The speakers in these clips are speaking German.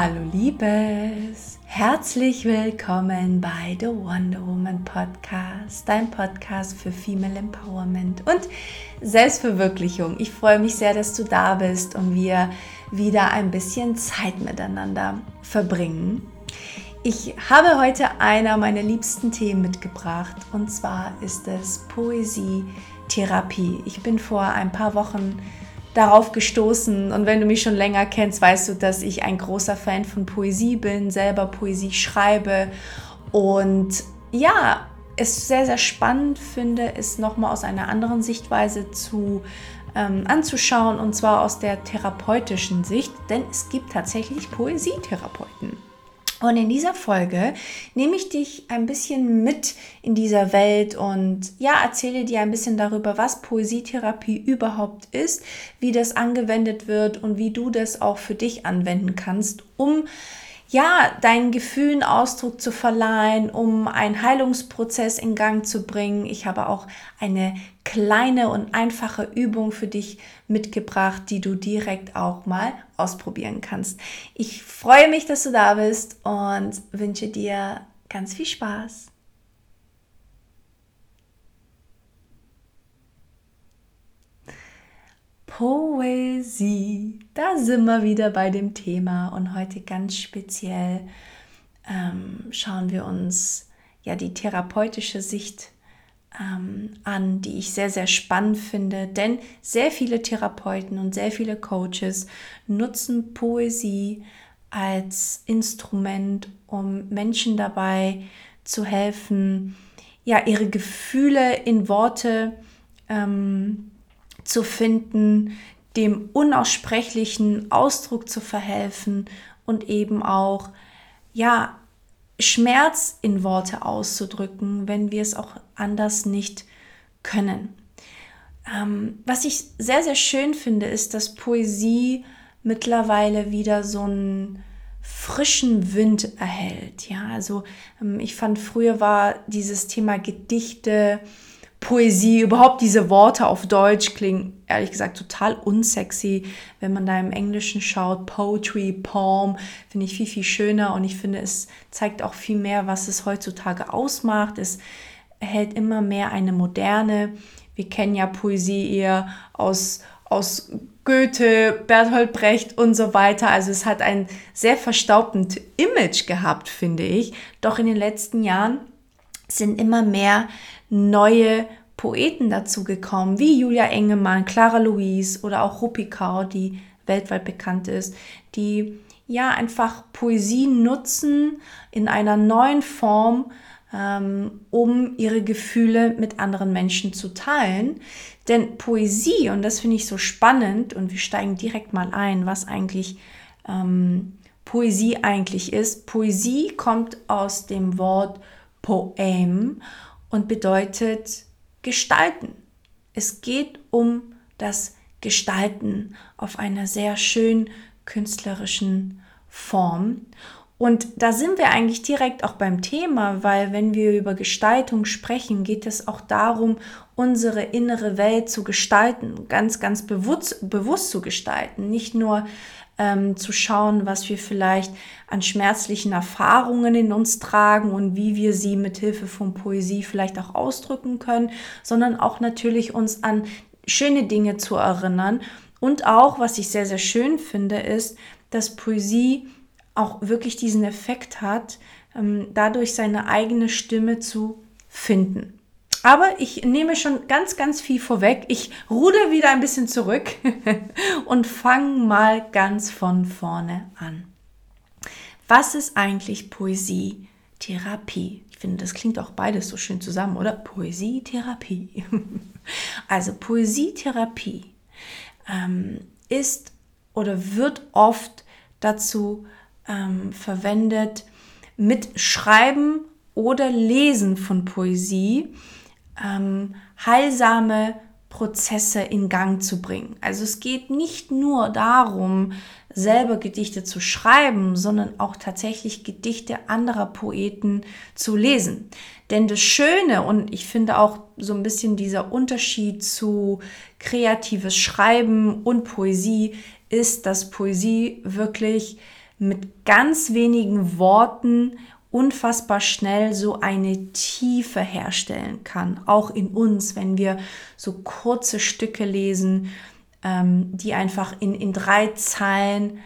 Hallo Liebes, herzlich willkommen bei The Wonder Woman Podcast, dein Podcast für Female Empowerment und Selbstverwirklichung. Ich freue mich sehr, dass du da bist und wir wieder ein bisschen Zeit miteinander verbringen. Ich habe heute einer meiner liebsten Themen mitgebracht und zwar ist es Poesie Therapie. Ich bin vor ein paar Wochen darauf gestoßen. Und wenn du mich schon länger kennst, weißt du, dass ich ein großer Fan von Poesie bin, selber Poesie schreibe und ja, es sehr, sehr spannend finde, es nochmal aus einer anderen Sichtweise zu ähm, anzuschauen und zwar aus der therapeutischen Sicht, denn es gibt tatsächlich Poesietherapeuten. Und in dieser Folge nehme ich dich ein bisschen mit in dieser Welt und ja, erzähle dir ein bisschen darüber, was Poesietherapie überhaupt ist, wie das angewendet wird und wie du das auch für dich anwenden kannst, um ja, deinen Gefühlen Ausdruck zu verleihen, um einen Heilungsprozess in Gang zu bringen. Ich habe auch eine kleine und einfache Übung für dich mitgebracht, die du direkt auch mal ausprobieren kannst. Ich freue mich, dass du da bist und wünsche dir ganz viel Spaß. Poesie. Da sind wir wieder bei dem Thema und heute ganz speziell ähm, schauen wir uns ja die therapeutische Sicht ähm, an, die ich sehr, sehr spannend finde, denn sehr viele Therapeuten und sehr viele Coaches nutzen Poesie als Instrument, um Menschen dabei zu helfen, ja, ihre Gefühle in Worte ähm, zu finden, dem unaussprechlichen Ausdruck zu verhelfen und eben auch, ja, Schmerz in Worte auszudrücken, wenn wir es auch anders nicht können. Ähm, was ich sehr, sehr schön finde, ist, dass Poesie mittlerweile wieder so einen frischen Wind erhält. Ja, also ähm, ich fand früher war dieses Thema Gedichte, Poesie, überhaupt diese Worte auf Deutsch klingen ehrlich gesagt total unsexy. Wenn man da im Englischen schaut, Poetry, Poem, finde ich viel, viel schöner und ich finde, es zeigt auch viel mehr, was es heutzutage ausmacht. Es erhält immer mehr eine moderne. Wir kennen ja Poesie eher aus, aus Goethe, Bertolt Brecht und so weiter. Also es hat ein sehr verstaubend Image gehabt, finde ich. Doch in den letzten Jahren sind immer mehr neue Poeten dazu gekommen, wie Julia Engemann, Clara Louise oder auch Rupi Kaur, die weltweit bekannt ist, die ja einfach Poesie nutzen in einer neuen Form, ähm, um ihre Gefühle mit anderen Menschen zu teilen. Denn Poesie, und das finde ich so spannend, und wir steigen direkt mal ein, was eigentlich ähm, Poesie eigentlich ist. Poesie kommt aus dem Wort Poem und bedeutet gestalten. Es geht um das Gestalten auf einer sehr schön künstlerischen Form. Und da sind wir eigentlich direkt auch beim Thema, weil wenn wir über Gestaltung sprechen, geht es auch darum, unsere innere Welt zu gestalten, ganz, ganz bewusst, bewusst zu gestalten. Nicht nur ähm, zu schauen, was wir vielleicht an schmerzlichen Erfahrungen in uns tragen und wie wir sie mit Hilfe von Poesie vielleicht auch ausdrücken können, sondern auch natürlich uns an schöne Dinge zu erinnern. Und auch, was ich sehr, sehr schön finde, ist, dass Poesie auch wirklich diesen Effekt hat, ähm, dadurch seine eigene Stimme zu finden. Aber ich nehme schon ganz, ganz viel vorweg. Ich ruder wieder ein bisschen zurück und fange mal ganz von vorne an. Was ist eigentlich Poesietherapie? Ich finde, das klingt auch beides so schön zusammen, oder? Poesietherapie. also Poesietherapie ähm, ist oder wird oft dazu ähm, verwendet, mit Schreiben oder Lesen von Poesie ähm, heilsame Prozesse in Gang zu bringen. Also es geht nicht nur darum, selber Gedichte zu schreiben, sondern auch tatsächlich Gedichte anderer Poeten zu lesen. Denn das Schöne und ich finde auch so ein bisschen dieser Unterschied zu kreatives Schreiben und Poesie ist, dass Poesie wirklich mit ganz wenigen Worten unfassbar schnell so eine Tiefe herstellen kann, auch in uns, wenn wir so kurze Stücke lesen, ähm, die einfach in, in drei Zeilen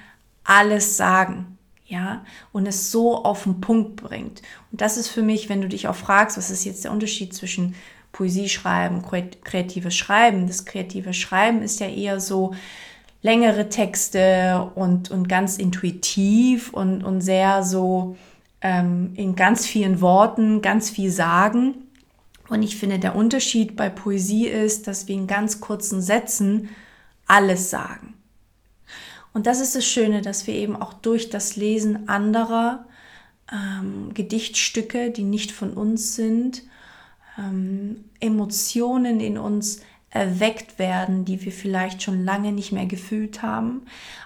alles sagen, ja, und es so auf den Punkt bringt. Und das ist für mich, wenn du dich auch fragst, was ist jetzt der Unterschied zwischen Poesie schreiben, kreatives Schreiben. Das kreative Schreiben ist ja eher so längere Texte und, und ganz intuitiv und, und sehr so ähm, in ganz vielen Worten, ganz viel sagen. Und ich finde, der Unterschied bei Poesie ist, dass wir in ganz kurzen Sätzen alles sagen. Und das ist das Schöne, dass wir eben auch durch das Lesen anderer ähm, Gedichtstücke, die nicht von uns sind, ähm, Emotionen in uns erweckt werden, die wir vielleicht schon lange nicht mehr gefühlt haben,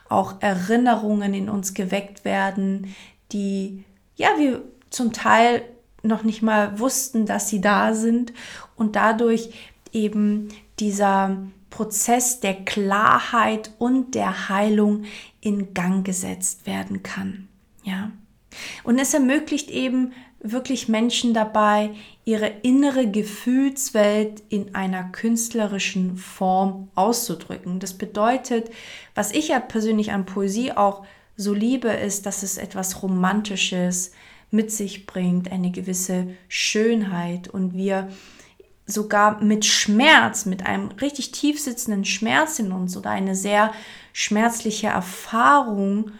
auch Erinnerungen in uns geweckt werden, die ja wir zum Teil noch nicht mal wussten, dass sie da sind und dadurch eben dieser Prozess der Klarheit und der Heilung in Gang gesetzt werden kann. Ja. Und es ermöglicht eben wirklich Menschen dabei, ihre innere Gefühlswelt in einer künstlerischen Form auszudrücken. Das bedeutet, was ich ja persönlich an Poesie auch so liebe, ist, dass es etwas Romantisches mit sich bringt, eine gewisse Schönheit und wir sogar mit Schmerz, mit einem richtig tief sitzenden Schmerz in uns oder eine sehr schmerzliche Erfahrung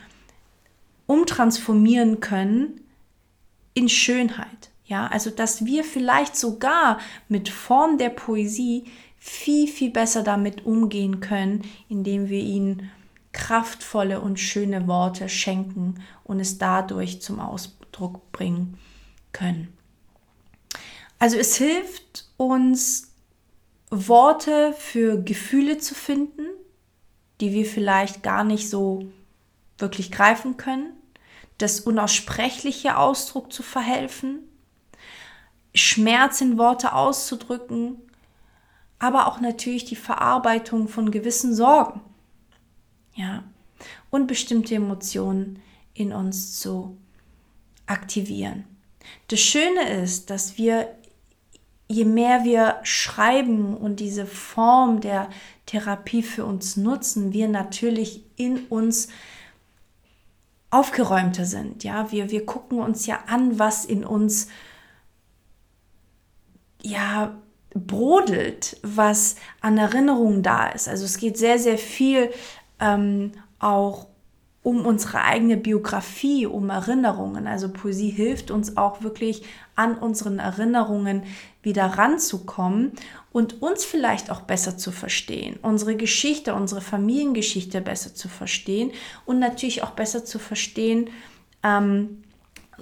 umtransformieren können in Schönheit. Ja, also dass wir vielleicht sogar mit Form der Poesie viel, viel besser damit umgehen können, indem wir ihnen kraftvolle und schöne Worte schenken und es dadurch zum Ausdruck bringen können. Also es hilft uns, Worte für Gefühle zu finden, die wir vielleicht gar nicht so wirklich greifen können das unaussprechliche Ausdruck zu verhelfen, Schmerz in Worte auszudrücken, aber auch natürlich die Verarbeitung von gewissen Sorgen. Ja, und bestimmte Emotionen in uns zu aktivieren. Das Schöne ist, dass wir, je mehr wir schreiben und diese Form der Therapie für uns nutzen, wir natürlich in uns aufgeräumter sind. Ja, wir, wir gucken uns ja an, was in uns ja brodelt, was an Erinnerungen da ist. Also es geht sehr, sehr viel ähm, auch um unsere eigene Biografie, um Erinnerungen. Also Poesie hilft uns auch wirklich an unseren Erinnerungen wieder ranzukommen und uns vielleicht auch besser zu verstehen, unsere Geschichte, unsere Familiengeschichte besser zu verstehen und natürlich auch besser zu verstehen, ähm,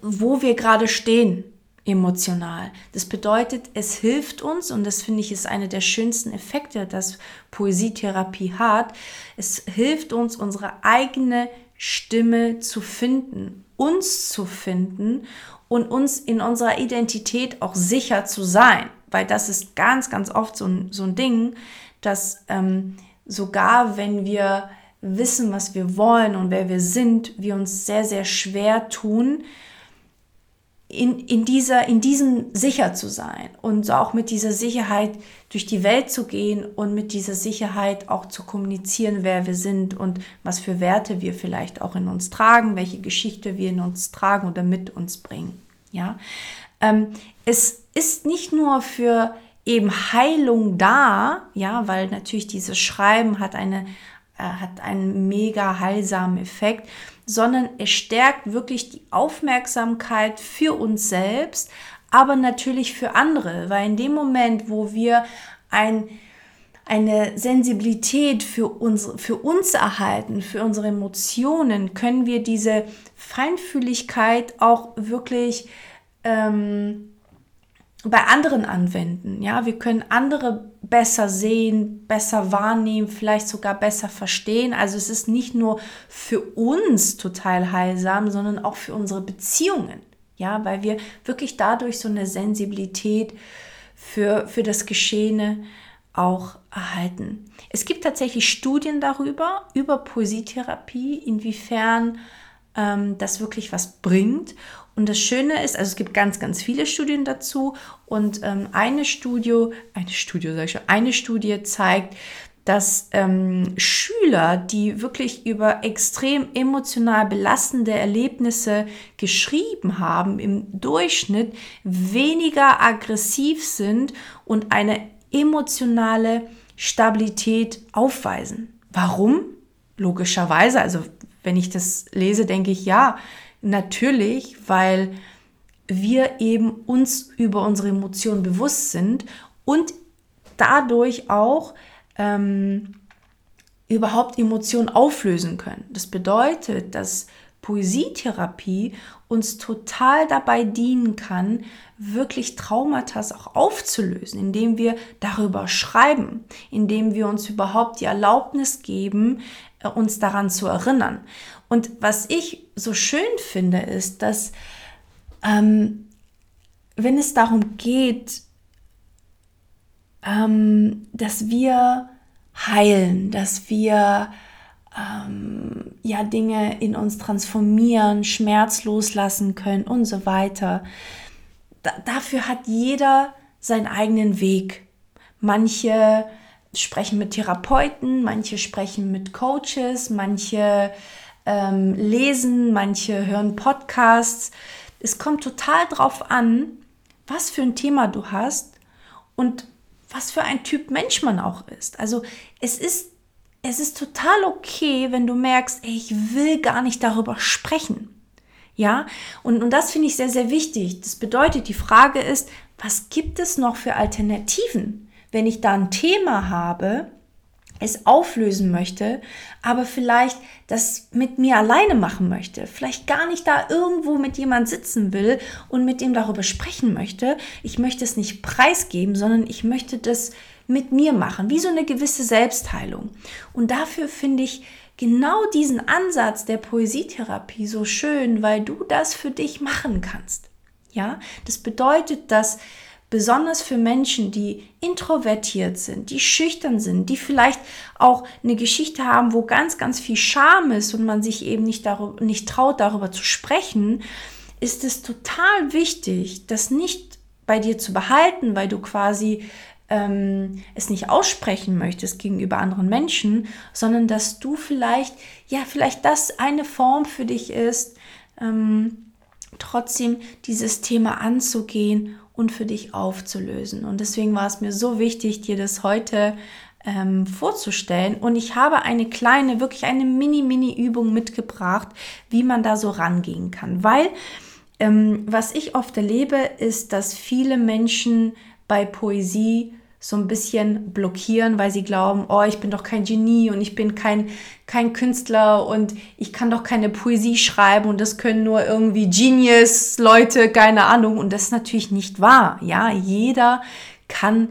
wo wir gerade stehen emotional. Das bedeutet, es hilft uns, und das finde ich ist einer der schönsten Effekte, dass Poesietherapie hat, es hilft uns, unsere eigene Stimme zu finden, uns zu finden und uns in unserer Identität auch sicher zu sein. Weil das ist ganz, ganz oft so ein, so ein Ding, dass ähm, sogar wenn wir wissen, was wir wollen und wer wir sind, wir uns sehr, sehr schwer tun, in, in, dieser, in diesem sicher zu sein und auch mit dieser Sicherheit durch die Welt zu gehen und mit dieser Sicherheit auch zu kommunizieren, wer wir sind und was für Werte wir vielleicht auch in uns tragen, welche Geschichte wir in uns tragen oder mit uns bringen. Ja, ähm, es ist nicht nur für eben Heilung da, ja, weil natürlich dieses Schreiben hat eine hat einen mega heilsamen Effekt, sondern es stärkt wirklich die Aufmerksamkeit für uns selbst, aber natürlich für andere, weil in dem Moment, wo wir ein, eine Sensibilität für, unsere, für uns erhalten, für unsere Emotionen, können wir diese Feinfühligkeit auch wirklich ähm, bei anderen anwenden. Ja, wir können andere besser sehen, besser wahrnehmen, vielleicht sogar besser verstehen. Also es ist nicht nur für uns total heilsam, sondern auch für unsere Beziehungen. Ja, weil wir wirklich dadurch so eine Sensibilität für, für das Geschehene auch erhalten. Es gibt tatsächlich Studien darüber, über Poesietherapie, inwiefern ähm, das wirklich was bringt. Und das Schöne ist, also es gibt ganz, ganz viele Studien dazu und ähm, eine Studie, eine Studie, sag ich schon, eine Studie zeigt, dass ähm, Schüler, die wirklich über extrem emotional belastende Erlebnisse geschrieben haben, im Durchschnitt weniger aggressiv sind und eine emotionale Stabilität aufweisen. Warum? Logischerweise, also wenn ich das lese, denke ich ja, natürlich, weil wir eben uns über unsere Emotionen bewusst sind und dadurch auch ähm, überhaupt Emotionen auflösen können. Das bedeutet, dass Poesietherapie uns total dabei dienen kann, wirklich Traumata auch aufzulösen, indem wir darüber schreiben, indem wir uns überhaupt die Erlaubnis geben, äh, uns daran zu erinnern. Und was ich so schön finde, ist, dass ähm, wenn es darum geht, ähm, dass wir heilen, dass wir ähm, ja Dinge in uns transformieren, Schmerz loslassen können und so weiter. Da, dafür hat jeder seinen eigenen Weg. Manche sprechen mit Therapeuten, manche sprechen mit Coaches, manche ähm, lesen, manche hören Podcasts. Es kommt total drauf an, was für ein Thema du hast und was für ein Typ Mensch man auch ist. Also es ist, es ist total okay, wenn du merkst, ey, ich will gar nicht darüber sprechen. Ja, und, und das finde ich sehr, sehr wichtig. Das bedeutet, die Frage ist, was gibt es noch für Alternativen? Wenn ich da ein Thema habe, es auflösen möchte, aber vielleicht das mit mir alleine machen möchte, vielleicht gar nicht da irgendwo mit jemand sitzen will und mit dem darüber sprechen möchte. Ich möchte es nicht preisgeben, sondern ich möchte das mit mir machen, wie so eine gewisse Selbstheilung. Und dafür finde ich genau diesen Ansatz der Poesietherapie so schön, weil du das für dich machen kannst. Ja, das bedeutet, dass besonders für Menschen, die introvertiert sind, die schüchtern sind, die vielleicht auch eine Geschichte haben, wo ganz, ganz viel Scham ist und man sich eben nicht, darüber, nicht traut, darüber zu sprechen, ist es total wichtig, das nicht bei dir zu behalten, weil du quasi ähm, es nicht aussprechen möchtest gegenüber anderen Menschen, sondern dass du vielleicht, ja, vielleicht das eine Form für dich ist, ähm, trotzdem dieses Thema anzugehen und für dich aufzulösen. Und deswegen war es mir so wichtig, dir das heute ähm, vorzustellen. Und ich habe eine kleine, wirklich eine Mini-Mini-Übung mitgebracht, wie man da so rangehen kann. Weil ähm, was ich oft erlebe, ist, dass viele Menschen bei Poesie so ein bisschen blockieren, weil sie glauben, oh, ich bin doch kein Genie und ich bin kein, kein Künstler und ich kann doch keine Poesie schreiben und das können nur irgendwie Genius-Leute, keine Ahnung. Und das ist natürlich nicht wahr. Ja, jeder kann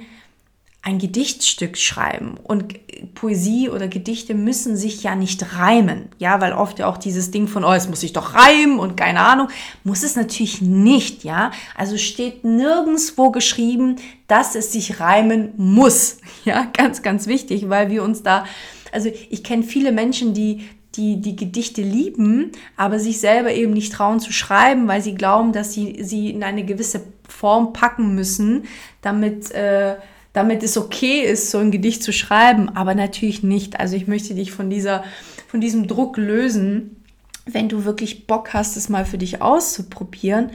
ein Gedichtstück schreiben und Poesie oder Gedichte müssen sich ja nicht reimen, ja, weil oft ja auch dieses Ding von, oh, es muss sich doch reimen und keine Ahnung, muss es natürlich nicht, ja. Also steht nirgendswo geschrieben, dass es sich reimen muss, ja, ganz, ganz wichtig, weil wir uns da, also ich kenne viele Menschen, die die die Gedichte lieben, aber sich selber eben nicht trauen zu schreiben, weil sie glauben, dass sie sie in eine gewisse Form packen müssen, damit äh, damit es okay ist, so ein Gedicht zu schreiben, aber natürlich nicht. Also ich möchte dich von dieser, von diesem Druck lösen. Wenn du wirklich Bock hast, es mal für dich auszuprobieren,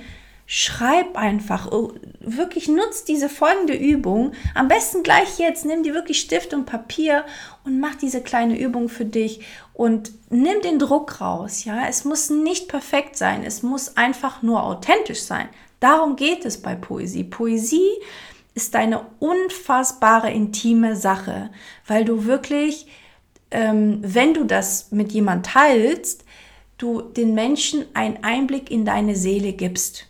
schreib einfach, oh, wirklich nutz diese folgende Übung. Am besten gleich jetzt, nimm dir wirklich Stift und Papier und mach diese kleine Übung für dich und nimm den Druck raus. Ja, es muss nicht perfekt sein, es muss einfach nur authentisch sein. Darum geht es bei Poesie. Poesie ist eine unfassbare intime Sache, weil du wirklich, ähm, wenn du das mit jemand teilst, du den Menschen einen Einblick in deine Seele gibst.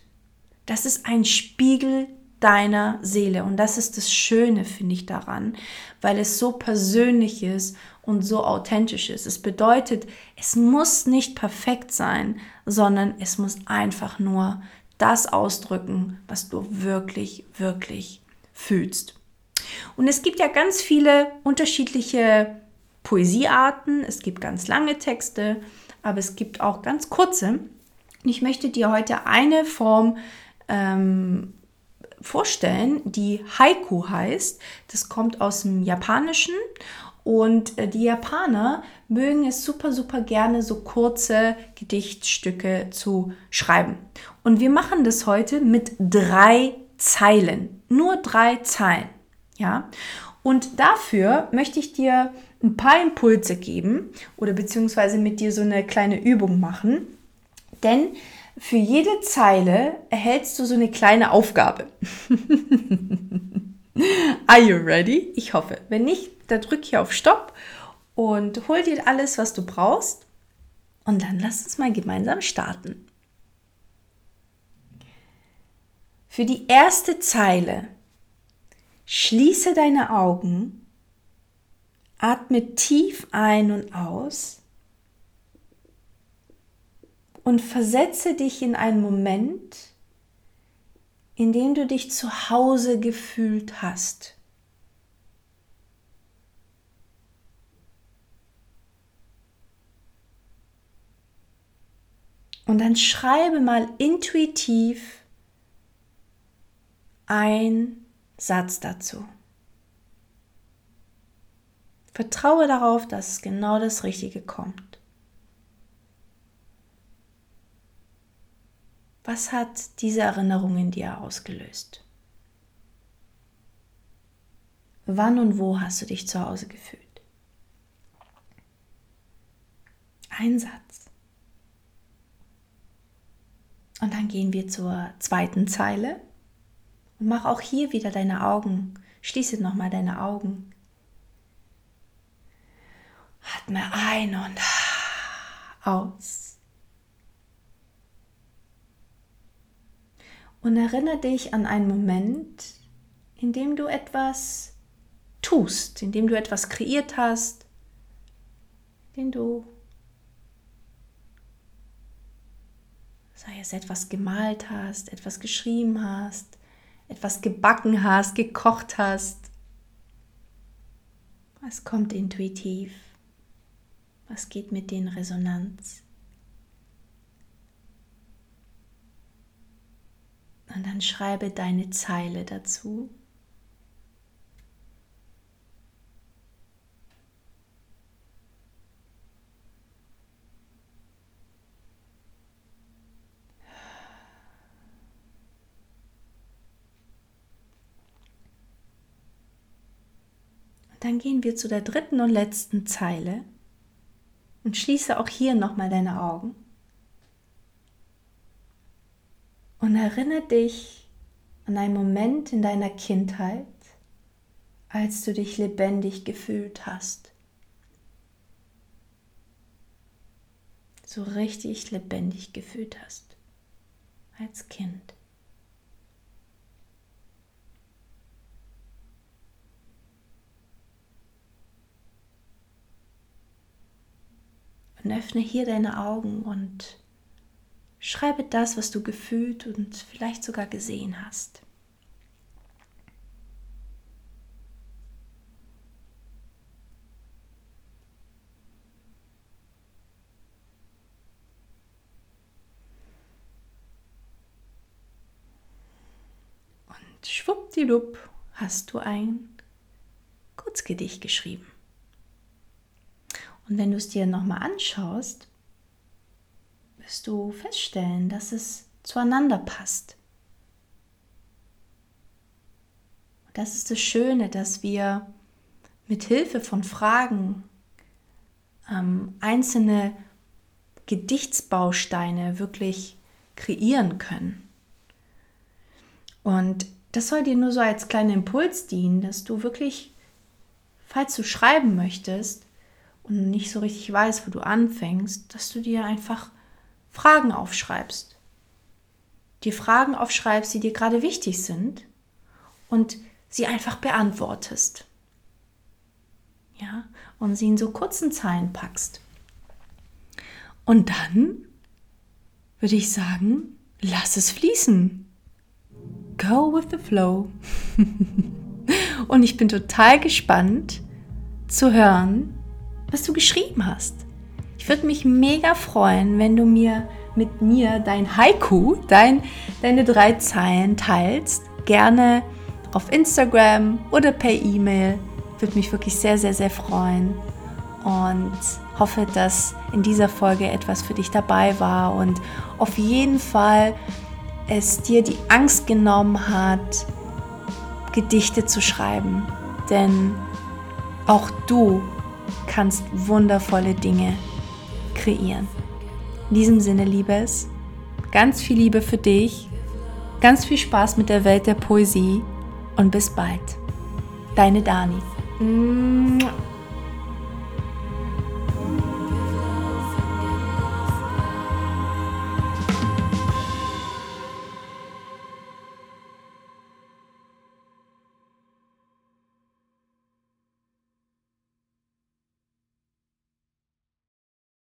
Das ist ein Spiegel deiner Seele und das ist das Schöne, finde ich daran, weil es so persönlich ist und so authentisch ist. Es bedeutet, es muss nicht perfekt sein, sondern es muss einfach nur das ausdrücken, was du wirklich, wirklich fühlst. Und es gibt ja ganz viele unterschiedliche Poesiearten. Es gibt ganz lange Texte, aber es gibt auch ganz kurze. Ich möchte dir heute eine Form ähm, vorstellen, die Haiku heißt. Das kommt aus dem Japanischen und äh, die Japaner mögen es super, super gerne, so kurze Gedichtstücke zu schreiben. Und wir machen das heute mit drei Zeilen. Nur drei Zeilen. Ja. Und dafür möchte ich dir ein paar Impulse geben oder beziehungsweise mit dir so eine kleine Übung machen. Denn für jede Zeile erhältst du so eine kleine Aufgabe. Are you ready? Ich hoffe. Wenn nicht, dann drück hier auf Stopp und hol dir alles, was du brauchst. Und dann lass uns mal gemeinsam starten. Für die erste Zeile. Schließe deine Augen, atme tief ein und aus. Und versetze dich in einen Moment, in dem du dich zu Hause gefühlt hast. Und dann schreibe mal intuitiv ein Satz dazu. Vertraue darauf, dass genau das Richtige kommt. Was hat diese Erinnerung in dir ausgelöst? Wann und wo hast du dich zu Hause gefühlt? Ein Satz. Und dann gehen wir zur zweiten Zeile und mach auch hier wieder deine Augen. Schließe nochmal deine Augen. Atme ein und aus. und erinnere dich an einen Moment, in dem du etwas tust, in dem du etwas kreiert hast, den du, sei es etwas gemalt hast, etwas geschrieben hast, etwas gebacken hast, gekocht hast. Was kommt intuitiv? Was geht mit den Resonanz? Und dann schreibe deine Zeile dazu. Dann gehen wir zu der dritten und letzten Zeile und schließe auch hier nochmal deine Augen. Und erinnere dich an einen Moment in deiner Kindheit, als du dich lebendig gefühlt hast. So richtig lebendig gefühlt hast als Kind. Und öffne hier deine Augen und Schreibe das, was du gefühlt und vielleicht sogar gesehen hast. Und schwuppdiwupp hast du ein Kurzgedicht geschrieben. Und wenn du es dir nochmal anschaust, wirst du feststellen, dass es zueinander passt. Das ist das Schöne, dass wir mit Hilfe von Fragen ähm, einzelne Gedichtsbausteine wirklich kreieren können. Und das soll dir nur so als kleiner Impuls dienen, dass du wirklich, falls du schreiben möchtest und nicht so richtig weißt, wo du anfängst, dass du dir einfach Fragen aufschreibst. Die Fragen aufschreibst, die dir gerade wichtig sind und sie einfach beantwortest. Ja, und sie in so kurzen Zeilen packst. Und dann würde ich sagen, lass es fließen. Go with the flow. und ich bin total gespannt zu hören, was du geschrieben hast würde mich mega freuen, wenn du mir mit mir dein Haiku, dein, deine drei Zeilen teilst. Gerne auf Instagram oder per E-Mail. Würde mich wirklich sehr, sehr, sehr freuen. Und hoffe, dass in dieser Folge etwas für dich dabei war und auf jeden Fall es dir die Angst genommen hat, Gedichte zu schreiben. Denn auch du kannst wundervolle Dinge kreieren. In diesem Sinne, Liebes, ganz viel Liebe für dich, ganz viel Spaß mit der Welt der Poesie und bis bald. Deine Dani.